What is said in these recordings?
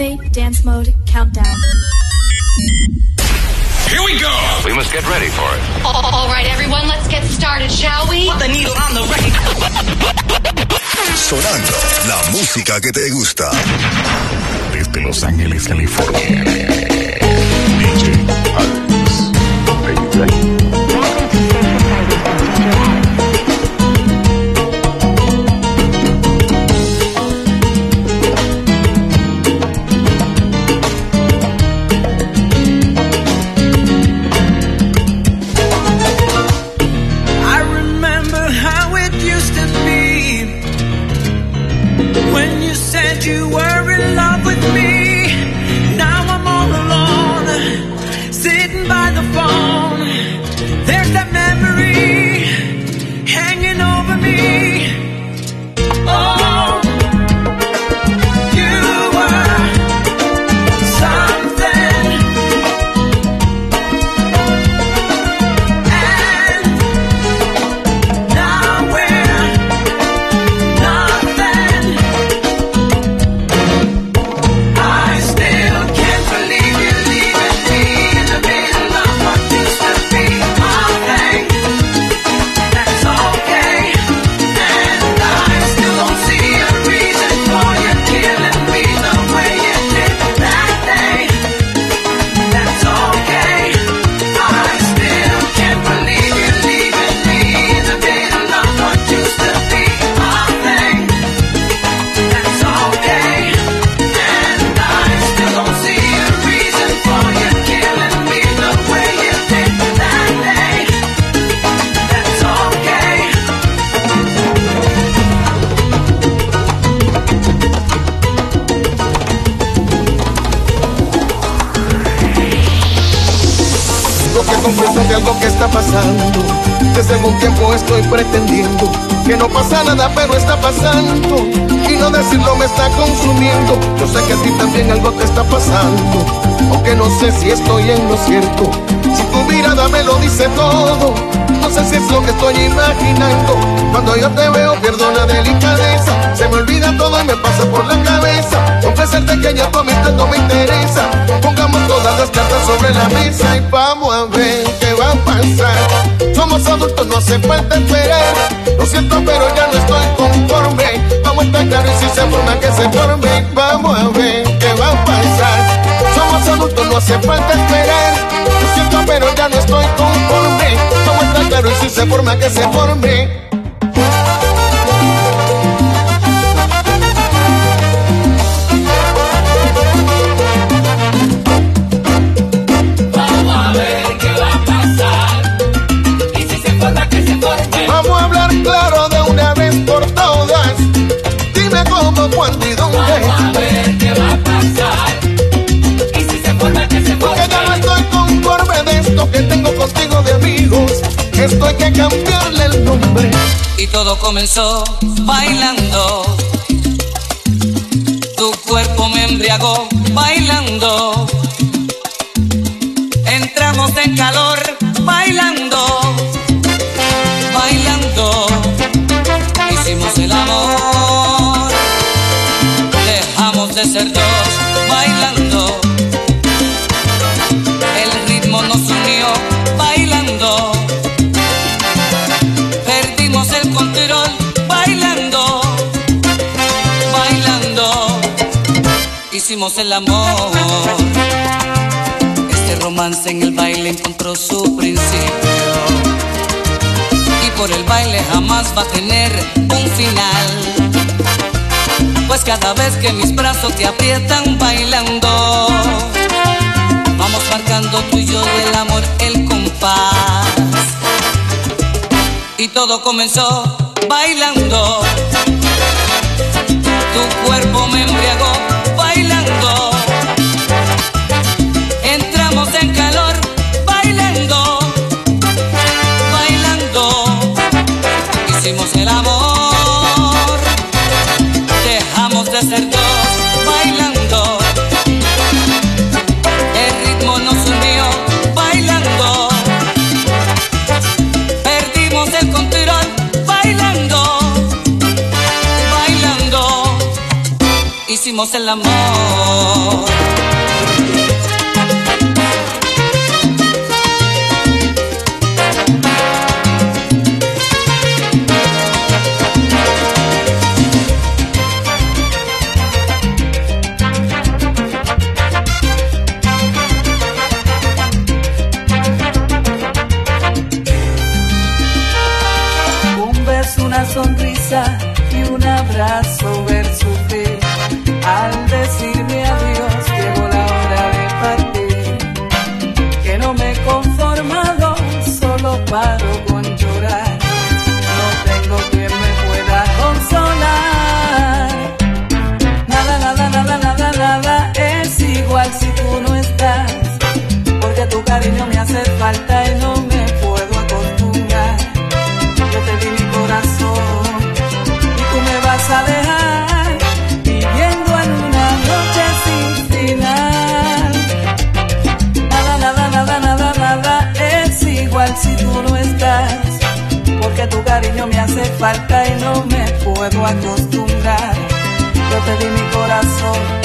Activate Dance Mode Countdown. Here we go. We must get ready for it. All right, everyone, let's get started, shall we? Put the needle on the record. Sonando la música que te gusta. Desde Los Ángeles, California. DJ Alex. Está pasando. Desde algún tiempo estoy pretendiendo que no pasa nada, pero está pasando. Y no decirlo me está consumiendo. Yo sé que a ti también algo te está pasando. Aunque no sé si estoy en lo cierto. Si tu mirada me lo dice todo. No sé si es lo que estoy imaginando. Cuando yo te veo pierdo la delicadeza. Se me olvida todo y me pasa por la cabeza. Confesarte que ya tu amistad no me interesa. Pongamos todas las cartas sobre la mesa y vamos a ver qué va a pasar. Somos adultos, no hace falta esperar. Lo siento, pero ya no estoy conforme. Vamos a estar claros y si se forma que se forme. Vamos a ver qué va a pasar. Somos adultos, no hace falta esperar. Lo siento, pero ya no estoy conforme. Vamos a estar claros y si se forma que se forme. Esto hay que cambiarle el nombre. y todo comenzó bailando. Tu cuerpo me embriagó bailando. Entramos en calor bailando, bailando. Hicimos el amor, dejamos de ser dos bailando. Hicimos el amor. Este romance en el baile encontró su principio. Y por el baile jamás va a tener un final. Pues cada vez que mis brazos te aprietan bailando, vamos marcando tú y yo del amor el compás y todo comenzó bailando. Tu cuerpo me embriagó hicimos el amor. paro con llorar, no tengo quien me pueda consolar. Nada, nada, nada, nada, nada es igual si tú no estás, porque tu cariño me hace falta y no falta y no me puedo acostumbrar. Yo te di mi corazón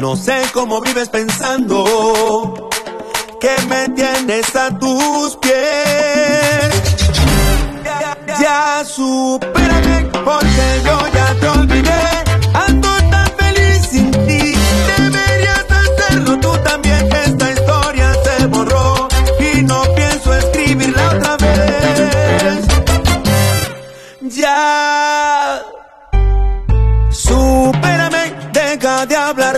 no sé cómo vives pensando que me tienes a tus pies. Ya supérame porque yo ya te olvidé. Ando tan feliz sin ti. Deberías hacerlo tú también. Esta historia se borró y no pienso escribirla otra vez. Ya. Supérame, deja de hablar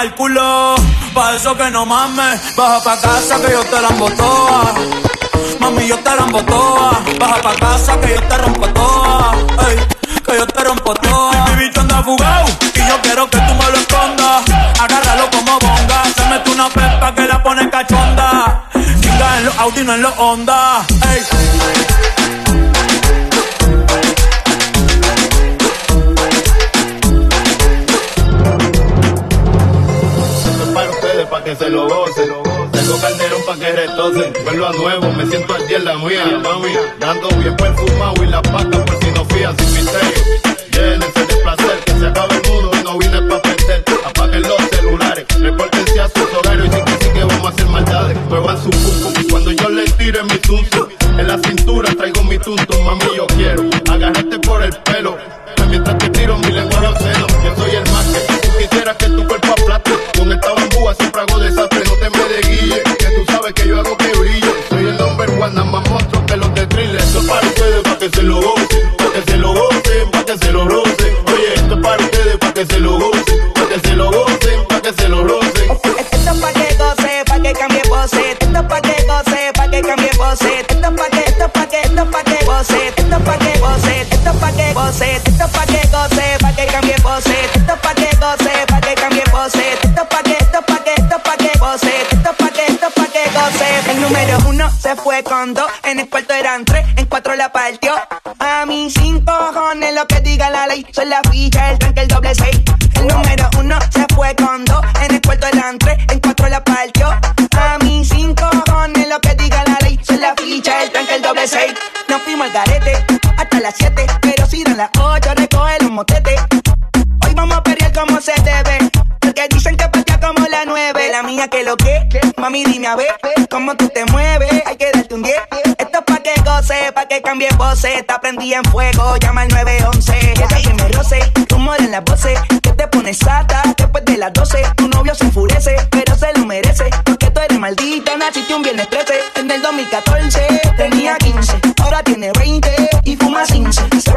mama el culo, pa' eso que no mames. Baja pa' casa que yo te la toa. Mami, yo te la toa. Baja pa' casa que yo te rompo toa. Ey, que yo te rompo toa. Mi bicho anda fugado y yo quiero que tú me lo escondas. Agárralo como bonga. Se mete una pepa que la pone cachonda. Chinga en los Audi, no en los Honda. Ey. Que se lo gocen. Tengo calderón para que retocen. Verlo a nuevo, me siento al día en la mía, mami. Dando bien perfumado y la pata por si no fías sin misterio. Llénense de placer, que se acabe el mundo y no vine pa' perder. Apaguen los celulares, repórtense a sus horarios y sí que sí que vamos a hacer maldades. Muevan su pum cuando yo les tire mi tuntum. En la cintura traigo mi tuntum, mami, yo quiero agarrarte por el pelo. Mientras te tiro mi lengua a los senos, yo soy el más que tú quisieras que tu cuerpo aplaste. Con esta bambúa siempre hago desastre, no te me de guille, que tú sabes que yo hago que brille. Soy el number one, nada más monstruo que los de thriller. Esto es para ustedes, para que se lo gocen, para que se lo gocen, para que se lo rocen. Oye, esto es para ustedes, para que se lo gocen, para que se lo gocen, para que se lo rocen. Esto es pa' que goce, pa' que cambie pose. Esto es pa' que goce, pa' que cambie pose. Esto es pa' que, esto es pa' que, esto es pa' que goce. Esto es pa' que goce, esto es pa' que goce. Esto es pa' fue con dos, en el cuarto eran tres, en cuatro la partió. A mí cinco cojones lo que diga la ley, son la ficha, el tanque, el doble seis. El número uno se fue con dos, en el cuarto eran tres, en cuatro la partió. A mí cinco cojones lo que diga la ley, son la ficha, el tanque, el doble seis. Nos fuimos al garete hasta las siete, mía que lo que, mami dime a ver cómo tú te mueves. Hay que darte un 10. Esto es pa' que goce, pa' que cambie voces. Está prendida en fuego, llama al 911. Ella que me roce, rumor en las voces. Que te pones sata después de las 12. Tu novio se enfurece, pero se lo merece. Porque tú eres maldita, naciste un viernes 13. En el 2014 tenía 15, ahora tiene 20 y fuma 15. Se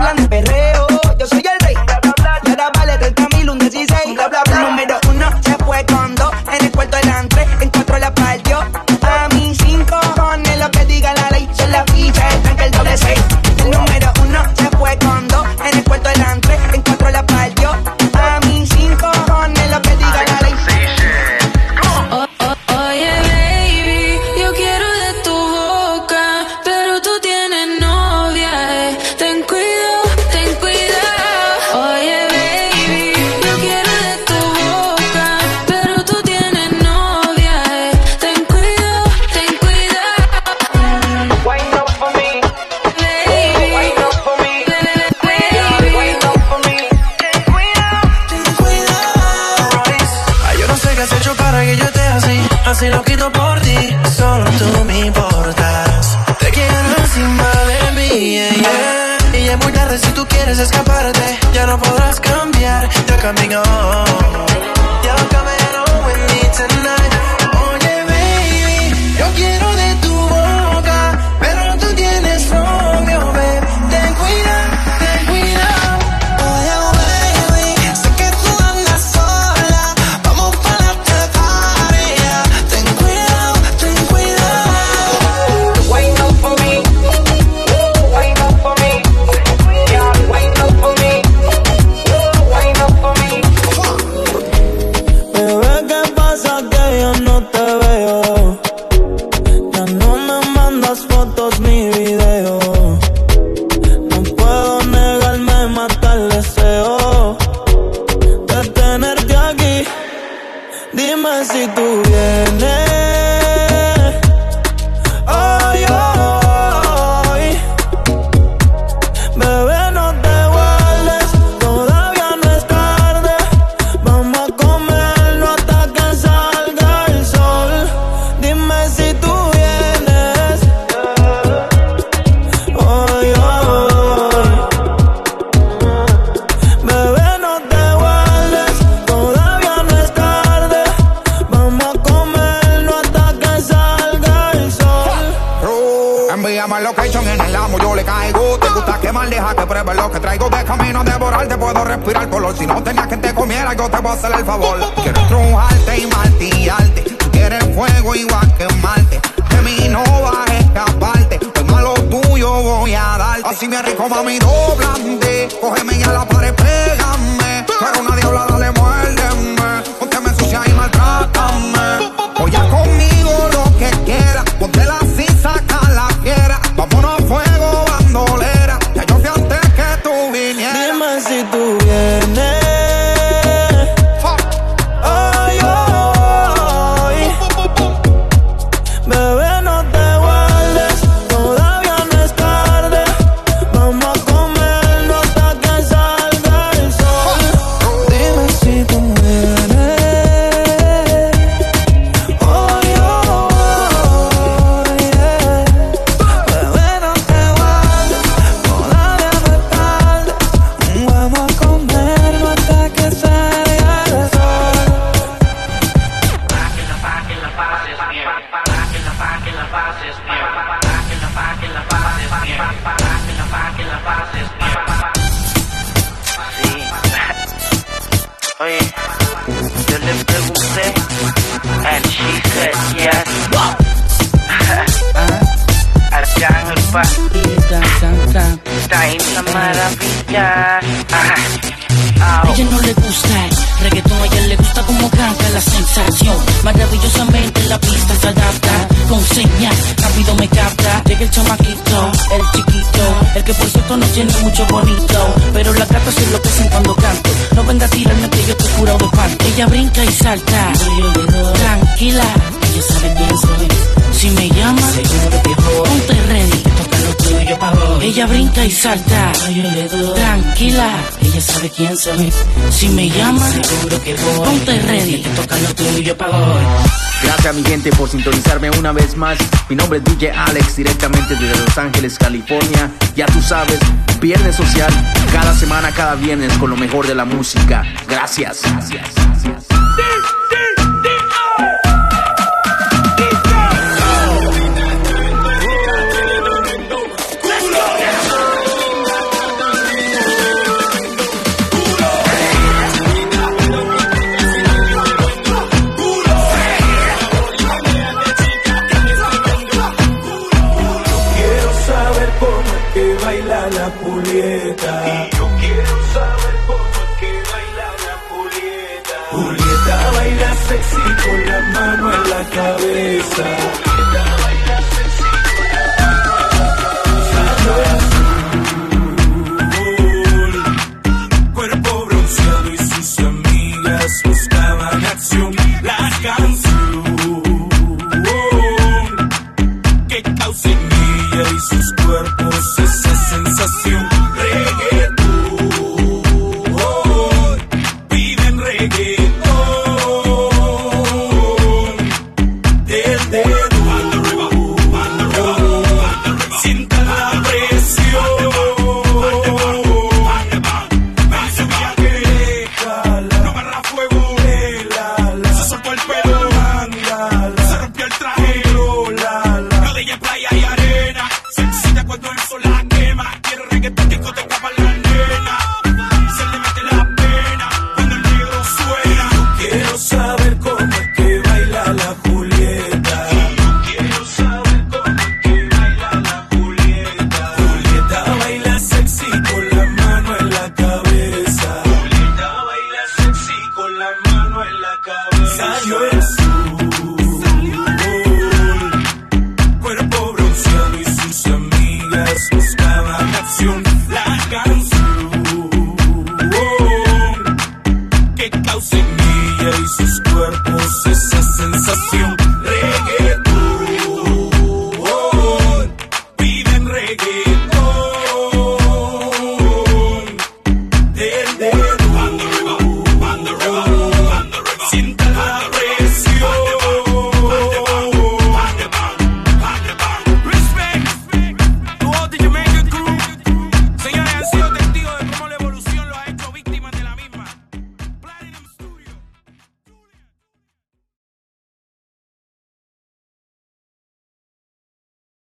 Solo tú me importas. Te quiero encima de mí. yeah, yeah. Y es muy tarde si tú quieres escaparte. Ya no podrás cambiar. Ya camino. Respirar color. Si no tenías que te comiera, yo te voy a hacer el favor. Quiero estrujarte y martillarte. Tú quieres fuego igual que Marte. De mí no vas a escaparte. Malo tuyo voy a darte. Así me rico, mami, doblante. Cógeme y a la pared, pégame. Rápido me capta. Llega el chamaquito, el chiquito. El que por cierto no tiene mucho bonito. Pero la gata se enloquecen cuando canto. No venga a tirarme que yo estoy curado de pan. Ella brinca y salta. Tranquila, ella sabe quién soy. Si me llama, ponte ready. Tuyo pa' hoy. Ella brinca y salta. Tranquila, ella sabe quién soy. Si me llama, seguro que voy. Ponte ready. Toca lo tuyo pa' hoy. Gracias mi gente por sintonizarme una vez más. Mi nombre es DJ Alex, directamente desde Los Ángeles, California. Ya tú sabes, Viernes Social, cada semana, cada viernes con lo mejor de la música. Gracias. Gracias.